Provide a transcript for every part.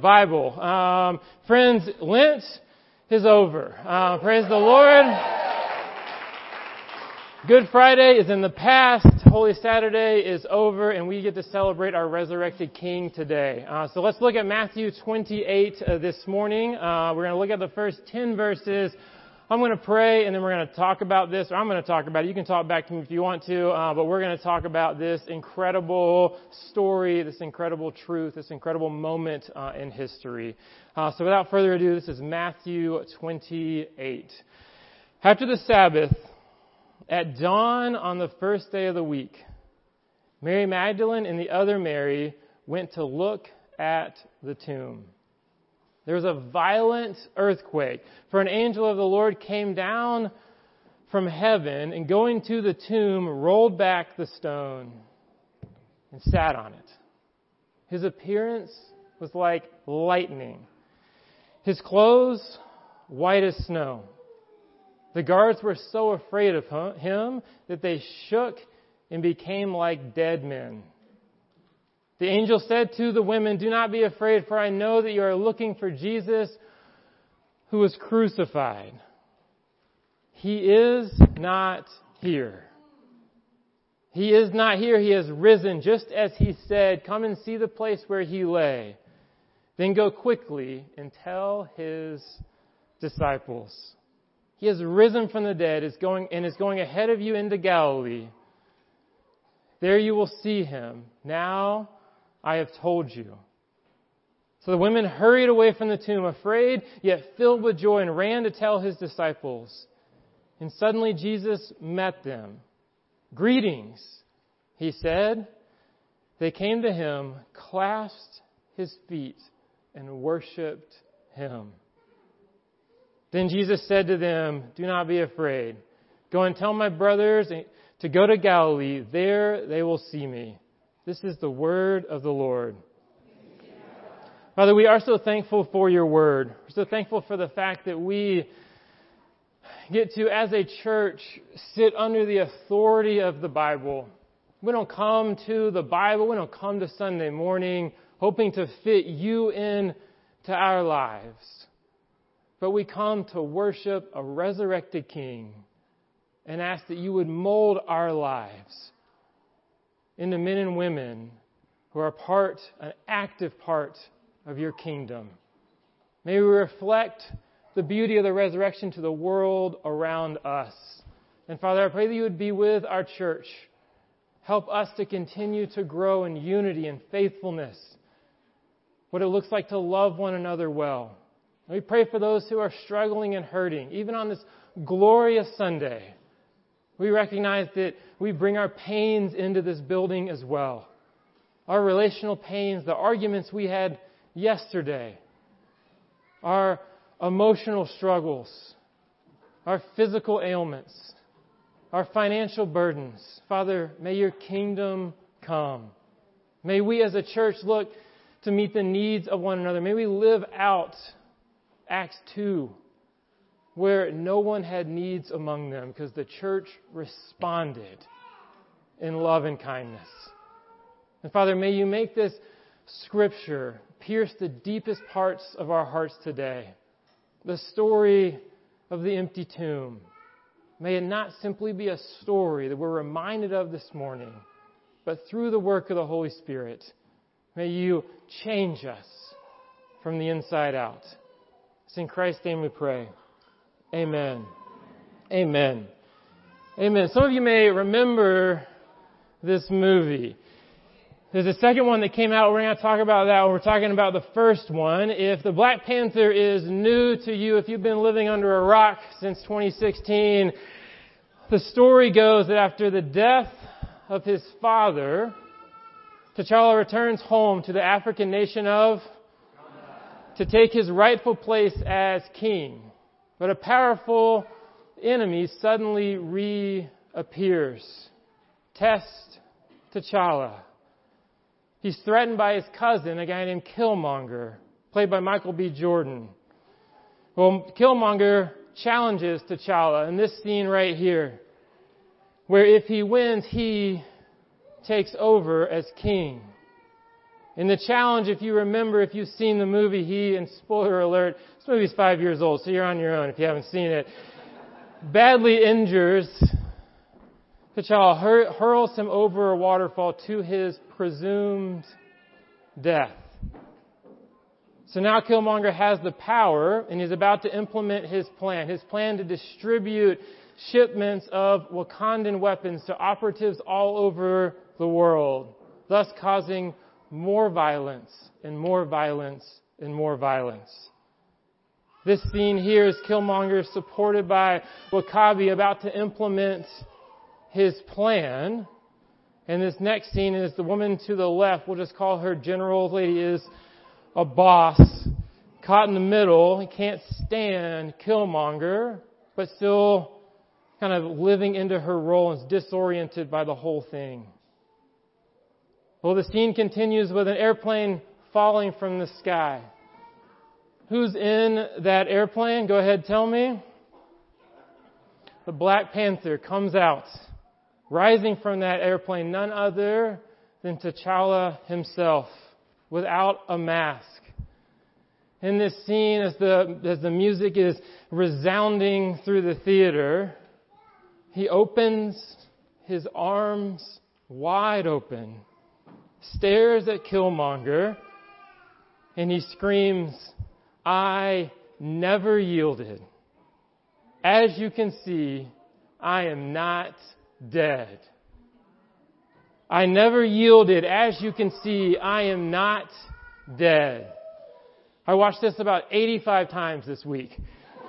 Bible. Um, friends, Lent is over. Uh, praise the Lord. Good Friday is in the past. Holy Saturday is over, and we get to celebrate our resurrected King today. Uh, so let's look at Matthew 28 uh, this morning. Uh, we're going to look at the first 10 verses I'm going to pray and then we're going to talk about this, or I'm going to talk about it. You can talk back to me if you want to, uh, but we're going to talk about this incredible story, this incredible truth, this incredible moment uh, in history. Uh, so without further ado, this is Matthew 28. After the Sabbath, at dawn on the first day of the week, Mary Magdalene and the other Mary went to look at the tomb. There was a violent earthquake. For an angel of the Lord came down from heaven and going to the tomb rolled back the stone and sat on it. His appearance was like lightning. His clothes white as snow. The guards were so afraid of him that they shook and became like dead men. The angel said to the women, Do not be afraid, for I know that you are looking for Jesus who was crucified. He is not here. He is not here. He has risen, just as he said, Come and see the place where he lay. Then go quickly and tell his disciples. He has risen from the dead is going, and is going ahead of you into Galilee. There you will see him. Now I have told you. So the women hurried away from the tomb, afraid, yet filled with joy, and ran to tell his disciples. And suddenly Jesus met them. Greetings, he said. They came to him, clasped his feet, and worshiped him. Then Jesus said to them, Do not be afraid. Go and tell my brothers to go to Galilee. There they will see me. This is the word of the Lord. Father, we are so thankful for your word. We're so thankful for the fact that we get to, as a church, sit under the authority of the Bible. We don't come to the Bible, we don't come to Sunday morning hoping to fit you in to our lives. But we come to worship a resurrected King and ask that you would mold our lives into men and women who are part, an active part of your kingdom. May we reflect the beauty of the resurrection to the world around us. And Father, I pray that you would be with our church. Help us to continue to grow in unity and faithfulness. What it looks like to love one another well. we pray for those who are struggling and hurting, even on this glorious Sunday. We recognize that we bring our pains into this building as well. Our relational pains, the arguments we had yesterday, our emotional struggles, our physical ailments, our financial burdens. Father, may your kingdom come. May we as a church look to meet the needs of one another. May we live out Acts 2 where no one had needs among them because the church responded in love and kindness. And Father, may you make this scripture pierce the deepest parts of our hearts today. The story of the empty tomb. May it not simply be a story that we're reminded of this morning, but through the work of the Holy Spirit, may you change us from the inside out. It's in Christ's name we pray. Amen. Amen. Amen. Some of you may remember this movie. There's a second one that came out. We're going to talk about that when we're talking about the first one. If the Black Panther is new to you, if you've been living under a rock since 2016, the story goes that after the death of his father, T'Challa returns home to the African nation of to take his rightful place as king. But a powerful enemy suddenly reappears. Test T'Challa. He's threatened by his cousin, a guy named Killmonger, played by Michael B. Jordan. Well, Killmonger challenges T'Challa in this scene right here, where if he wins, he takes over as king. And the challenge, if you remember, if you've seen the movie, he, and spoiler alert, this movie's five years old, so you're on your own if you haven't seen it, badly injures T'Challa, hur- hurls him over a waterfall to his presumed death. So now Killmonger has the power and he's about to implement his plan. His plan to distribute shipments of Wakandan weapons to operatives all over the world, thus causing more violence and more violence and more violence. This scene here is Killmonger supported by W'Kabi about to implement his plan. And this next scene is the woman to the left, we'll just call her General. Lady is a boss, caught in the middle. He can't stand Killmonger, but still kind of living into her role and is disoriented by the whole thing. Well, the scene continues with an airplane falling from the sky. Who's in that airplane? Go ahead, tell me. The Black Panther comes out, rising from that airplane, none other than T'Challa himself, without a mask. In this scene, as the, as the music is resounding through the theater, he opens his arms wide open stares at Killmonger, and he screams, I never yielded. As you can see, I am not dead. I never yielded. As you can see, I am not dead. I watched this about 85 times this week.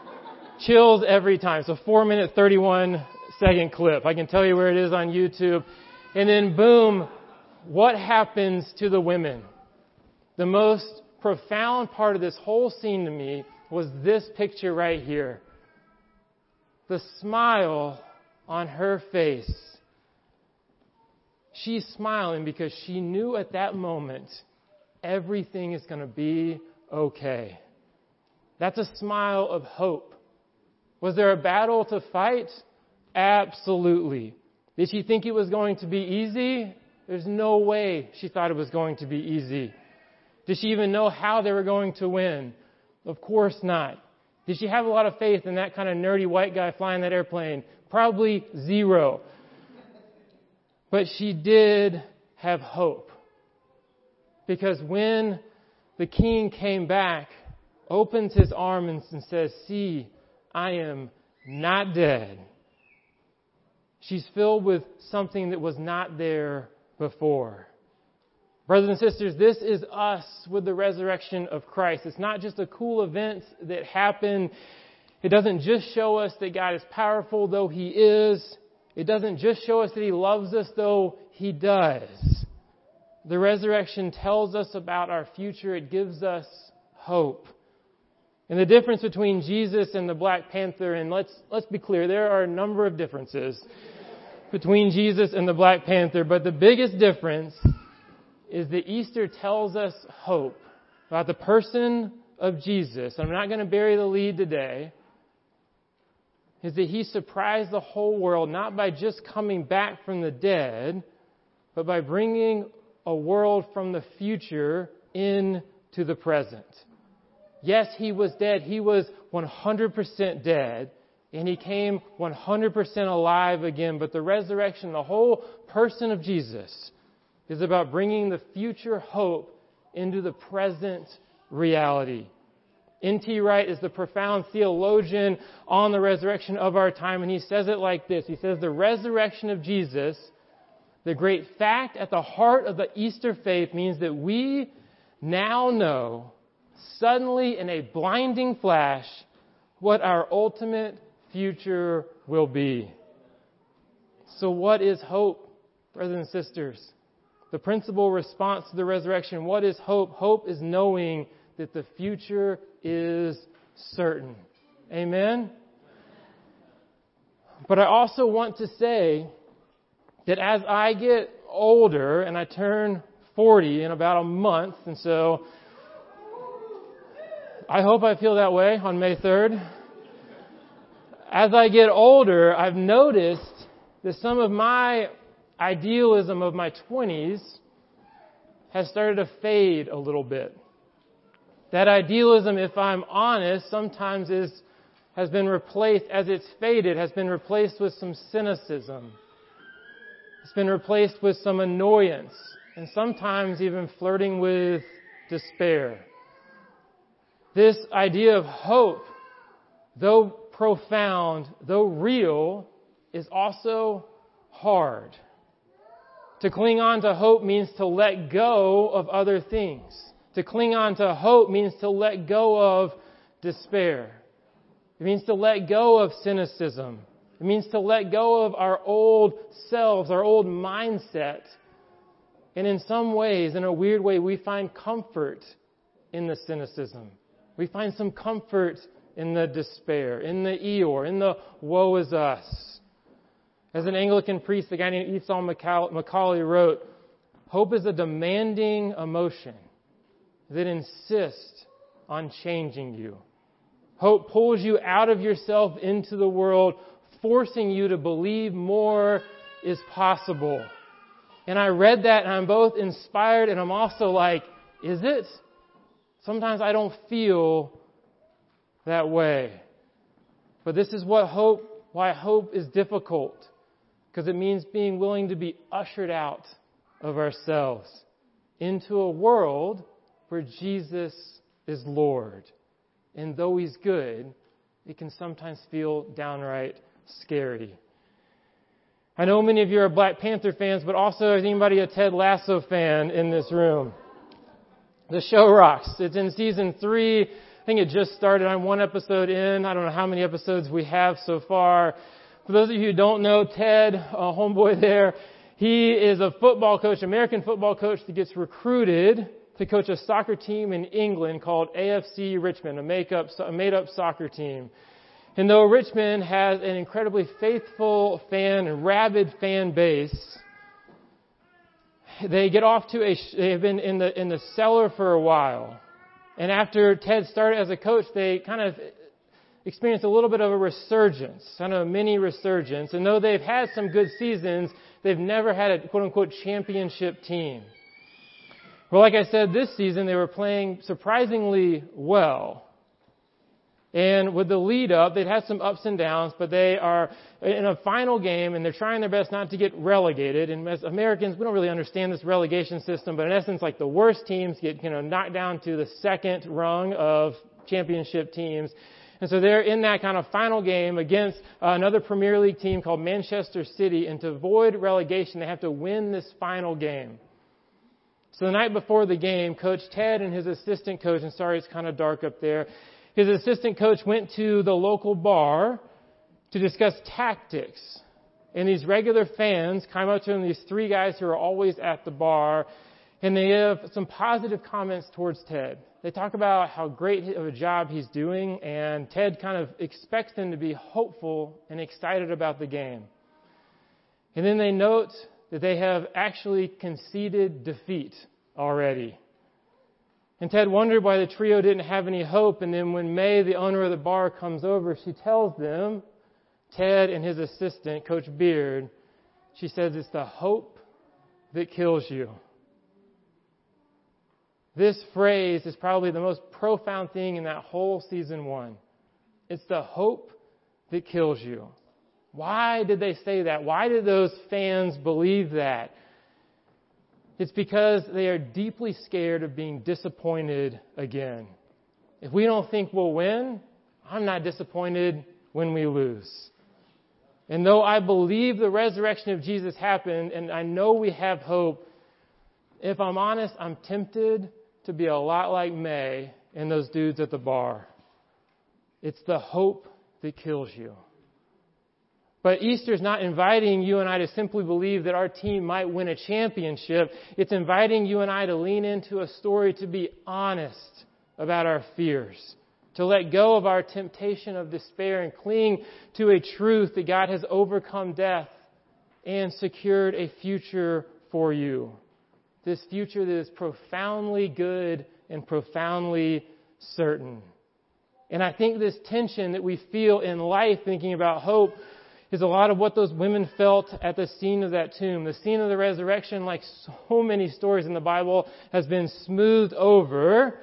Chills every time. So 4 minute 31 second clip. I can tell you where it is on YouTube. And then boom, what happens to the women? The most profound part of this whole scene to me was this picture right here. The smile on her face. She's smiling because she knew at that moment everything is going to be okay. That's a smile of hope. Was there a battle to fight? Absolutely. Did she think it was going to be easy? There's no way she thought it was going to be easy. Did she even know how they were going to win? Of course not. Did she have a lot of faith in that kind of nerdy white guy flying that airplane? Probably zero. But she did have hope. Because when the king came back, opens his arms and says, See, I am not dead. She's filled with something that was not there before. Brothers and sisters, this is us with the resurrection of Christ. It's not just a cool event that happened. It doesn't just show us that God is powerful, though He is. It doesn't just show us that He loves us, though He does. The resurrection tells us about our future. It gives us hope. And the difference between Jesus and the Black Panther, and let's, let's be clear, there are a number of differences between Jesus and the Black Panther, but the biggest difference is that Easter tells us hope about the person of Jesus. I'm not going to bury the lead today. Is that he surprised the whole world not by just coming back from the dead, but by bringing a world from the future into the present. Yes, he was dead. He was 100% dead and he came 100% alive again. But the resurrection, the whole person of Jesus, is about bringing the future hope into the present reality. N.T. Wright is the profound theologian on the resurrection of our time, and he says it like this. He says, The resurrection of Jesus, the great fact at the heart of the Easter faith, means that we now know, suddenly in a blinding flash, what our ultimate future will be. So, what is hope, brothers and sisters? The principal response to the resurrection what is hope? Hope is knowing that the future is certain. Amen? But I also want to say that as I get older and I turn 40 in about a month, and so I hope I feel that way on May 3rd as I get older, I've noticed that some of my idealism of my 20s has started to fade a little bit. That idealism, if I'm honest, sometimes is, has been replaced, as it's faded, has been replaced with some cynicism. It's been replaced with some annoyance, and sometimes even flirting with despair. This idea of hope, though profound, though real, is also hard. To cling on to hope means to let go of other things. To cling on to hope means to let go of despair. It means to let go of cynicism. It means to let go of our old selves, our old mindset. And in some ways, in a weird way, we find comfort in the cynicism. We find some comfort in the despair, in the Eeyore, in the woe is us. As an Anglican priest, a guy named Esau McCaulley wrote, Hope is a demanding emotion that insists on changing you. Hope pulls you out of yourself into the world, forcing you to believe more is possible. And I read that and I'm both inspired and I'm also like, is it? Sometimes I don't feel that way. But this is what hope, why hope is difficult. Because it means being willing to be ushered out of ourselves into a world where Jesus is Lord. And though He's good, it can sometimes feel downright scary. I know many of you are Black Panther fans, but also is anybody a Ted Lasso fan in this room? The show rocks. It's in season three. Think it just started. I'm one episode in. I don't know how many episodes we have so far. For those of you who don't know, Ted, a homeboy there, he is a football coach, American football coach that gets recruited to coach a soccer team in England called AFC Richmond, a, make-up, a made-up soccer team. And though Richmond has an incredibly faithful fan and rabid fan base, they get off to a, they have been in the, in the cellar for a while. And after Ted started as a coach, they kind of experienced a little bit of a resurgence, kind of a mini resurgence. And though they've had some good seasons, they've never had a quote unquote championship team. Well, like I said, this season they were playing surprisingly well. And with the lead up, they'd had some ups and downs, but they are in a final game and they're trying their best not to get relegated. And as Americans, we don't really understand this relegation system, but in essence, like the worst teams get, you know, knocked down to the second rung of championship teams. And so they're in that kind of final game against another Premier League team called Manchester City. And to avoid relegation, they have to win this final game. So the night before the game, Coach Ted and his assistant coach, and sorry it's kind of dark up there, his assistant coach went to the local bar to discuss tactics. And these regular fans come up to him, these three guys who are always at the bar, and they have some positive comments towards Ted. They talk about how great of a job he's doing, and Ted kind of expects them to be hopeful and excited about the game. And then they note that they have actually conceded defeat already. And Ted wondered why the trio didn't have any hope. And then when Mae, the owner of the bar, comes over, she tells them, Ted and his assistant, Coach Beard, she says, it's the hope that kills you. This phrase is probably the most profound thing in that whole season one. It's the hope that kills you. Why did they say that? Why did those fans believe that? It's because they are deeply scared of being disappointed again. If we don't think we'll win, I'm not disappointed when we lose. And though I believe the resurrection of Jesus happened and I know we have hope, if I'm honest, I'm tempted to be a lot like Mae and those dudes at the bar. It's the hope that kills you. But Easter is not inviting you and I to simply believe that our team might win a championship. It's inviting you and I to lean into a story to be honest about our fears, to let go of our temptation of despair and cling to a truth that God has overcome death and secured a future for you. This future that is profoundly good and profoundly certain. And I think this tension that we feel in life thinking about hope is a lot of what those women felt at the scene of that tomb. The scene of the resurrection, like so many stories in the Bible, has been smoothed over.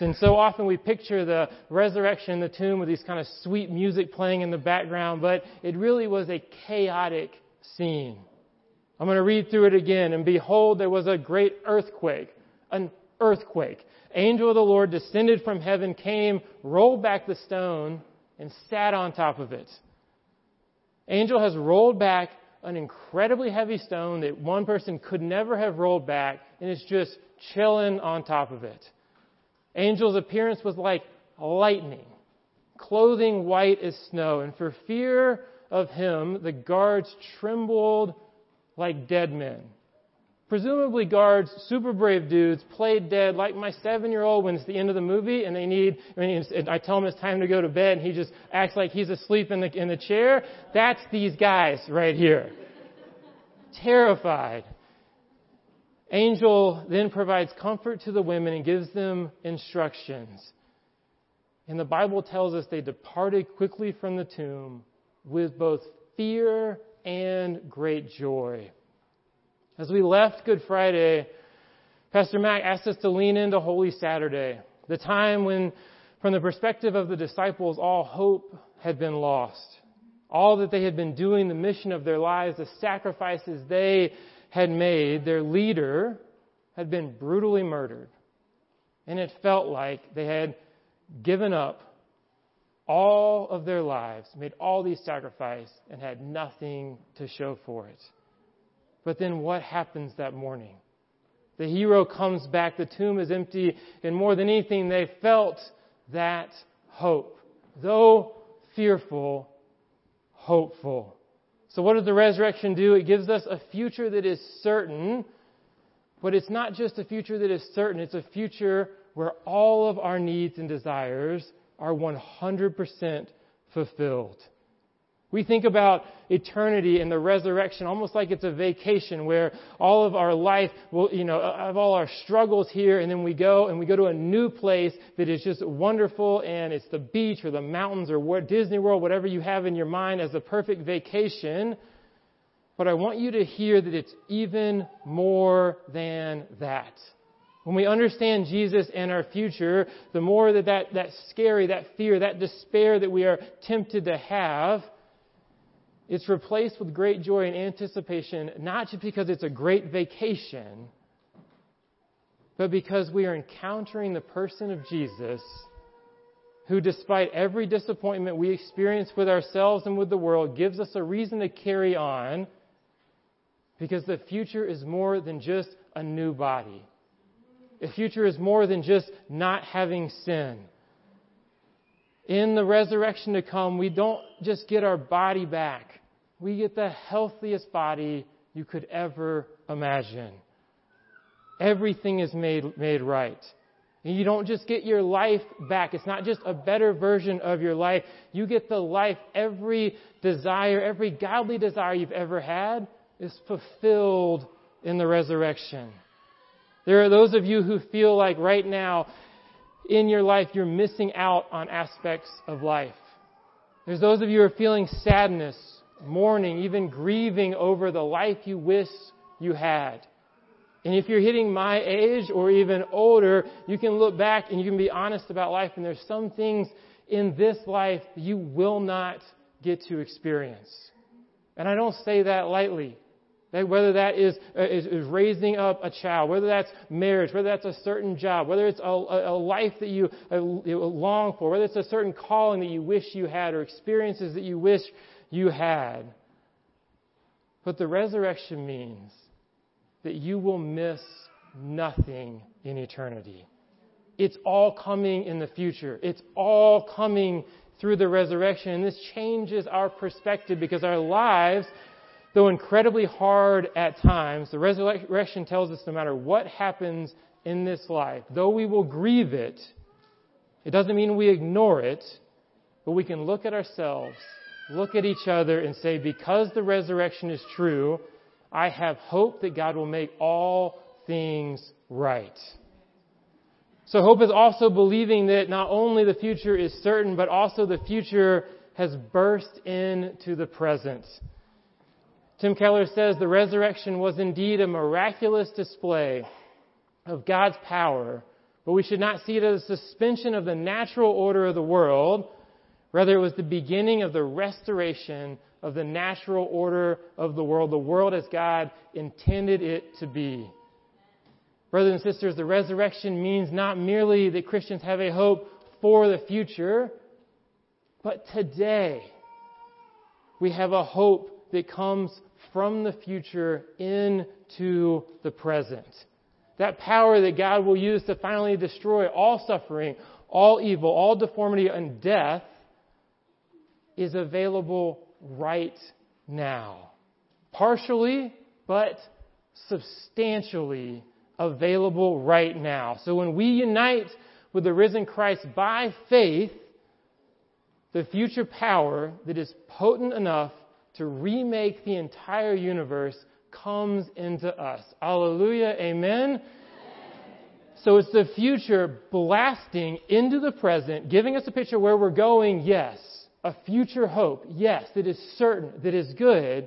And so often we picture the resurrection in the tomb with these kind of sweet music playing in the background, but it really was a chaotic scene. I'm going to read through it again. And behold, there was a great earthquake. An earthquake. Angel of the Lord descended from heaven, came, rolled back the stone, and sat on top of it. Angel has rolled back an incredibly heavy stone that one person could never have rolled back, and it's just chilling on top of it. Angel's appearance was like lightning, clothing white as snow, and for fear of him, the guards trembled like dead men. Presumably guards, super brave dudes, played dead like my seven year old when it's the end of the movie and they need, I, mean, I tell him it's time to go to bed and he just acts like he's asleep in the, in the chair. That's these guys right here. Terrified. Angel then provides comfort to the women and gives them instructions. And the Bible tells us they departed quickly from the tomb with both fear and great joy. As we left Good Friday, Pastor Mac asked us to lean into Holy Saturday, the time when, from the perspective of the disciples, all hope had been lost. All that they had been doing, the mission of their lives, the sacrifices they had made, their leader had been brutally murdered. And it felt like they had given up all of their lives, made all these sacrifices, and had nothing to show for it. But then what happens that morning? The hero comes back, the tomb is empty, and more than anything, they felt that hope. Though fearful, hopeful. So what does the resurrection do? It gives us a future that is certain, but it's not just a future that is certain, it's a future where all of our needs and desires are 100% fulfilled. We think about eternity and the resurrection almost like it's a vacation where all of our life will, you know, of all our struggles here and then we go and we go to a new place that is just wonderful and it's the beach or the mountains or Disney World, whatever you have in your mind as a perfect vacation. But I want you to hear that it's even more than that. When we understand Jesus and our future, the more that, that that scary, that fear, that despair that we are tempted to have, it's replaced with great joy and anticipation, not just because it's a great vacation, but because we are encountering the person of Jesus who, despite every disappointment we experience with ourselves and with the world, gives us a reason to carry on because the future is more than just a new body. The future is more than just not having sin in the resurrection to come, we don't just get our body back. We get the healthiest body you could ever imagine. Everything is made, made right. And you don't just get your life back. It's not just a better version of your life. You get the life, every desire, every godly desire you've ever had is fulfilled in the resurrection. There are those of you who feel like right now in your life, you're missing out on aspects of life. There's those of you who are feeling sadness, mourning, even grieving over the life you wish you had. And if you're hitting my age or even older, you can look back and you can be honest about life. And there's some things in this life you will not get to experience. And I don't say that lightly. That whether that is, uh, is, is, raising up a child, whether that's marriage, whether that's a certain job, whether it's a, a, life that you long for, whether it's a certain calling that you wish you had or experiences that you wish you had. But the resurrection means that you will miss nothing in eternity. It's all coming in the future. It's all coming through the resurrection. And this changes our perspective because our lives Though incredibly hard at times, the resurrection tells us no matter what happens in this life, though we will grieve it, it doesn't mean we ignore it, but we can look at ourselves, look at each other, and say, because the resurrection is true, I have hope that God will make all things right. So hope is also believing that not only the future is certain, but also the future has burst into the present. Tim Keller says the resurrection was indeed a miraculous display of God's power, but we should not see it as a suspension of the natural order of the world. Rather, it was the beginning of the restoration of the natural order of the world, the world as God intended it to be. Brothers and sisters, the resurrection means not merely that Christians have a hope for the future, but today we have a hope that comes from the future into the present. That power that God will use to finally destroy all suffering, all evil, all deformity, and death is available right now. Partially, but substantially available right now. So when we unite with the risen Christ by faith, the future power that is potent enough to remake the entire universe comes into us. Alleluia. Amen. So it's the future blasting into the present, giving us a picture where we're going, yes. A future hope, yes, that is certain, that is good,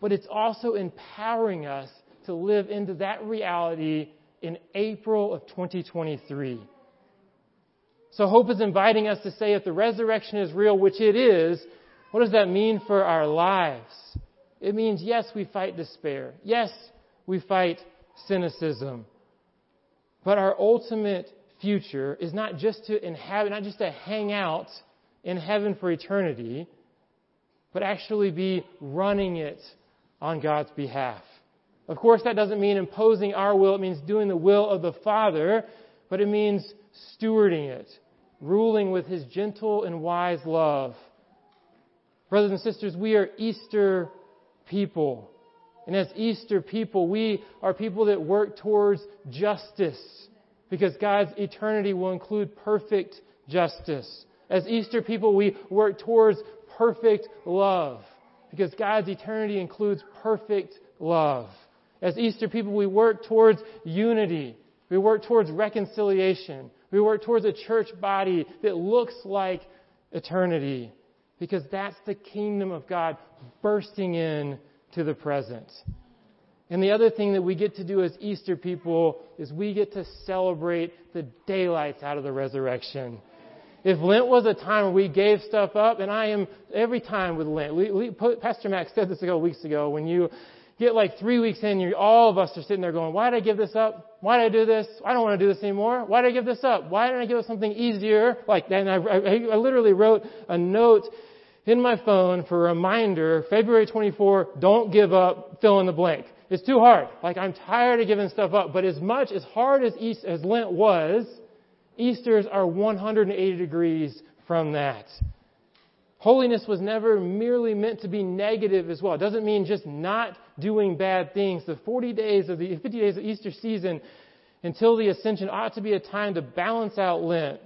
but it's also empowering us to live into that reality in April of 2023. So hope is inviting us to say if the resurrection is real, which it is, what does that mean for our lives? It means yes, we fight despair. Yes, we fight cynicism. But our ultimate future is not just to inhabit, not just to hang out in heaven for eternity, but actually be running it on God's behalf. Of course, that doesn't mean imposing our will. It means doing the will of the Father, but it means stewarding it, ruling with His gentle and wise love. Brothers and sisters, we are Easter people. And as Easter people, we are people that work towards justice because God's eternity will include perfect justice. As Easter people, we work towards perfect love because God's eternity includes perfect love. As Easter people, we work towards unity. We work towards reconciliation. We work towards a church body that looks like eternity because that's the kingdom of God bursting in to the present. And the other thing that we get to do as Easter people is we get to celebrate the daylights out of the resurrection. If Lent was a time where we gave stuff up, and I am every time with Lent, we, we, Pastor Max said this a couple weeks ago, when you get like three weeks in, all of us are sitting there going, why did I give this up? Why did I do this? I don't want to do this anymore. Why did I give this up? Why didn't I give up something easier? Like, and I, I, I literally wrote a note in my phone for a reminder, February 24, don't give up, fill in the blank. It's too hard. Like, I'm tired of giving stuff up. But as much, as hard as, East, as Lent was, Easters are 180 degrees from that. Holiness was never merely meant to be negative as well. It doesn't mean just not doing bad things. The 40 days of the 50 days of Easter season until the ascension ought to be a time to balance out Lent.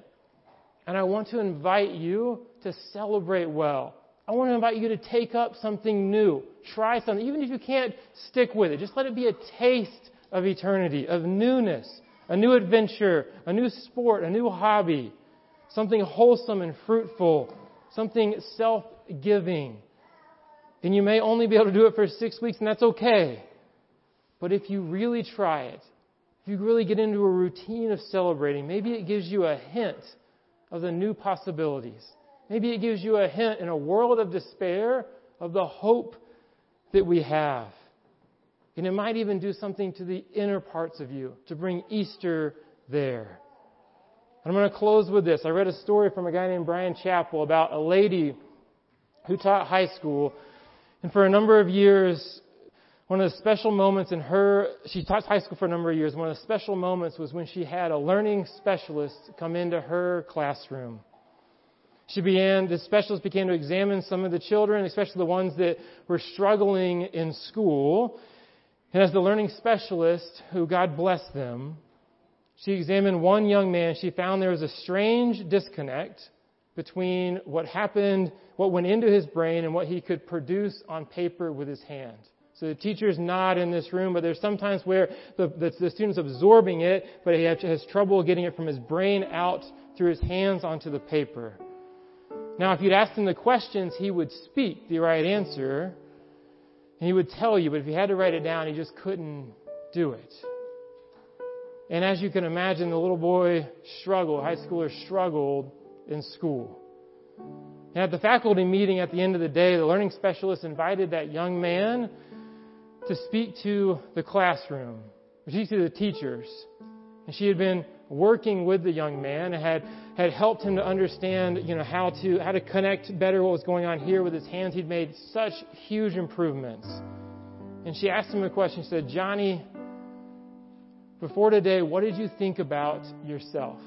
And I want to invite you to celebrate well. I want to invite you to take up something new. Try something. Even if you can't stick with it, just let it be a taste of eternity, of newness, a new adventure, a new sport, a new hobby, something wholesome and fruitful, something self giving. And you may only be able to do it for six weeks, and that's okay. But if you really try it, if you really get into a routine of celebrating, maybe it gives you a hint of the new possibilities. Maybe it gives you a hint in a world of despair of the hope that we have. And it might even do something to the inner parts of you to bring Easter there. And I'm going to close with this. I read a story from a guy named Bryan Chapell about a lady who taught high school. And for a number of years, one of the special moments in her, she taught high school for a number of years. One of the special moments was when she had a learning specialist come into her classroom. She began, the specialist began to examine some of the children, especially the ones that were struggling in school. And as the learning specialist, who God blessed them, she examined one young man. She found there was a strange disconnect between what happened, what went into his brain, and what he could produce on paper with his hand. So the teacher's not in this room, but there's sometimes where the, the, the student's absorbing it, but he has trouble getting it from his brain out through his hands onto the paper. Now, if you'd asked him the questions, he would speak the right answer, and he would tell you, but if you had to write it down, he just couldn't do it. And as you can imagine, the little boy struggled, high schooler struggled in school. And at the faculty meeting at the end of the day, the learning specialist invited that young man to speak to the classroom, to speak to the teachers. And she had been working with the young man and had, had helped him to understand, you know, how to, how to connect better what was going on here with his hands. He'd made such huge improvements. And she asked him a question. She said, Johnny, before today, what did you think about yourself?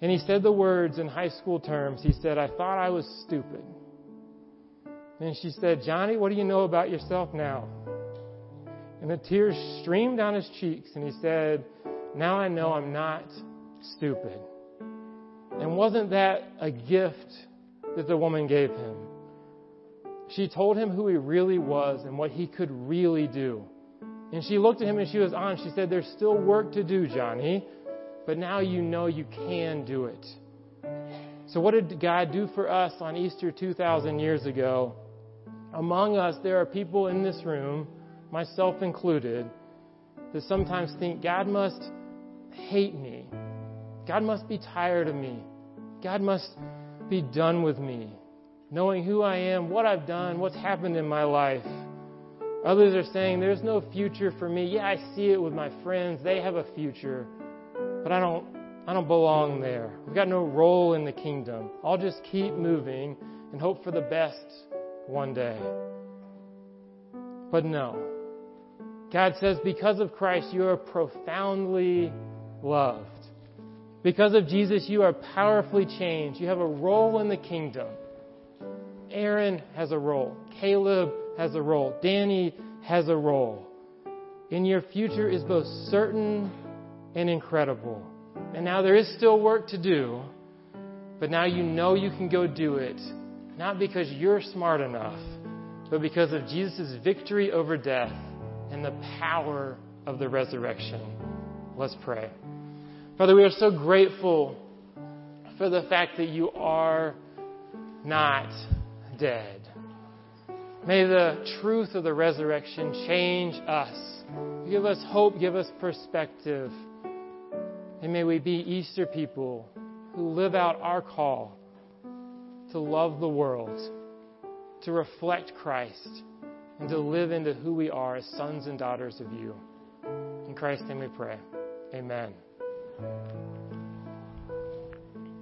And he said the words in high school terms. He said, I thought I was stupid. And she said, Johnny, what do you know about yourself now? And the tears streamed down his cheeks, and he said, Now I know I'm not stupid. And wasn't that a gift that the woman gave him? She told him who he really was and what he could really do. And she looked at him and she was honest. She said, There's still work to do, Johnny, but now you know you can do it. So, what did God do for us on Easter 2,000 years ago? Among us, there are people in this room, myself included, that sometimes think God must hate me. God must be tired of me. God must be done with me. Knowing who I am, what I've done, what's happened in my life. Others are saying, There's no future for me. Yeah, I see it with my friends. They have a future. But I don't, I don't belong there. I've got no role in the kingdom. I'll just keep moving and hope for the best one day. But no. God says, because of Christ, you are profoundly loved. Because of Jesus, you are powerfully changed. You have a role in the kingdom. Aaron has a role. Caleb has a role. Danny has a role. And your future is both certain and incredible. And now there is still work to do, but now you know you can go do it, not because you're smart enough, but because of Jesus' victory over death and the power of the resurrection. Let's pray. Father, we are so grateful for the fact that you are not dead. May the truth of the resurrection change us. Give us hope, give us perspective. And may we be Easter people who live out our call to love the world, to reflect Christ, and to live into who we are as sons and daughters of you. In Christ's name we pray. Amen.